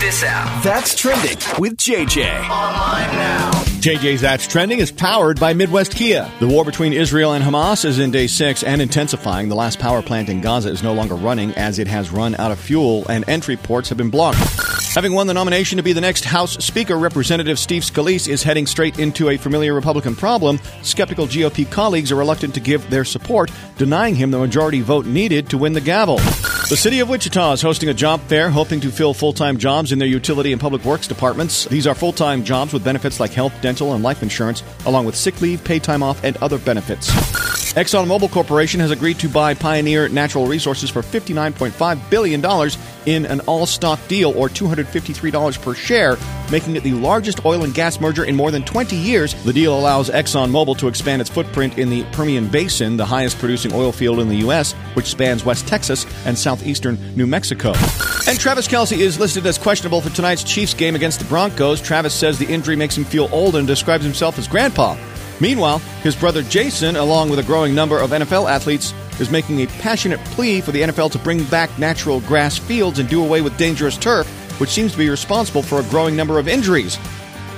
this out. That's trending with JJ. Online now. JJ's That's Trending is powered by Midwest Kia. The war between Israel and Hamas is in day six and intensifying. The last power plant in Gaza is no longer running as it has run out of fuel and entry ports have been blocked. Having won the nomination to be the next House Speaker, Representative Steve Scalise is heading straight into a familiar Republican problem. Skeptical GOP colleagues are reluctant to give their support, denying him the majority vote needed to win the gavel. The city of Wichita is hosting a job fair hoping to fill full time jobs in their utility and public works departments. These are full time jobs with benefits like health, dental, and life insurance, along with sick leave, paid time off, and other benefits. ExxonMobil Corporation has agreed to buy Pioneer Natural Resources for $59.5 billion in an all stock deal, or $253 per share, making it the largest oil and gas merger in more than 20 years. The deal allows ExxonMobil to expand its footprint in the Permian Basin, the highest producing oil field in the U.S., which spans West Texas and southeastern New Mexico. And Travis Kelce is listed as questionable for tonight's Chiefs game against the Broncos. Travis says the injury makes him feel old and describes himself as grandpa. Meanwhile, his brother Jason, along with a growing number of NFL athletes, is making a passionate plea for the NFL to bring back natural grass fields and do away with dangerous turf, which seems to be responsible for a growing number of injuries.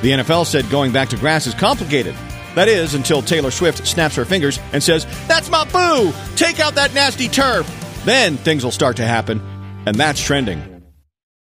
The NFL said going back to grass is complicated. That is, until Taylor Swift snaps her fingers and says, That's my boo! Take out that nasty turf! Then things will start to happen. And that's trending.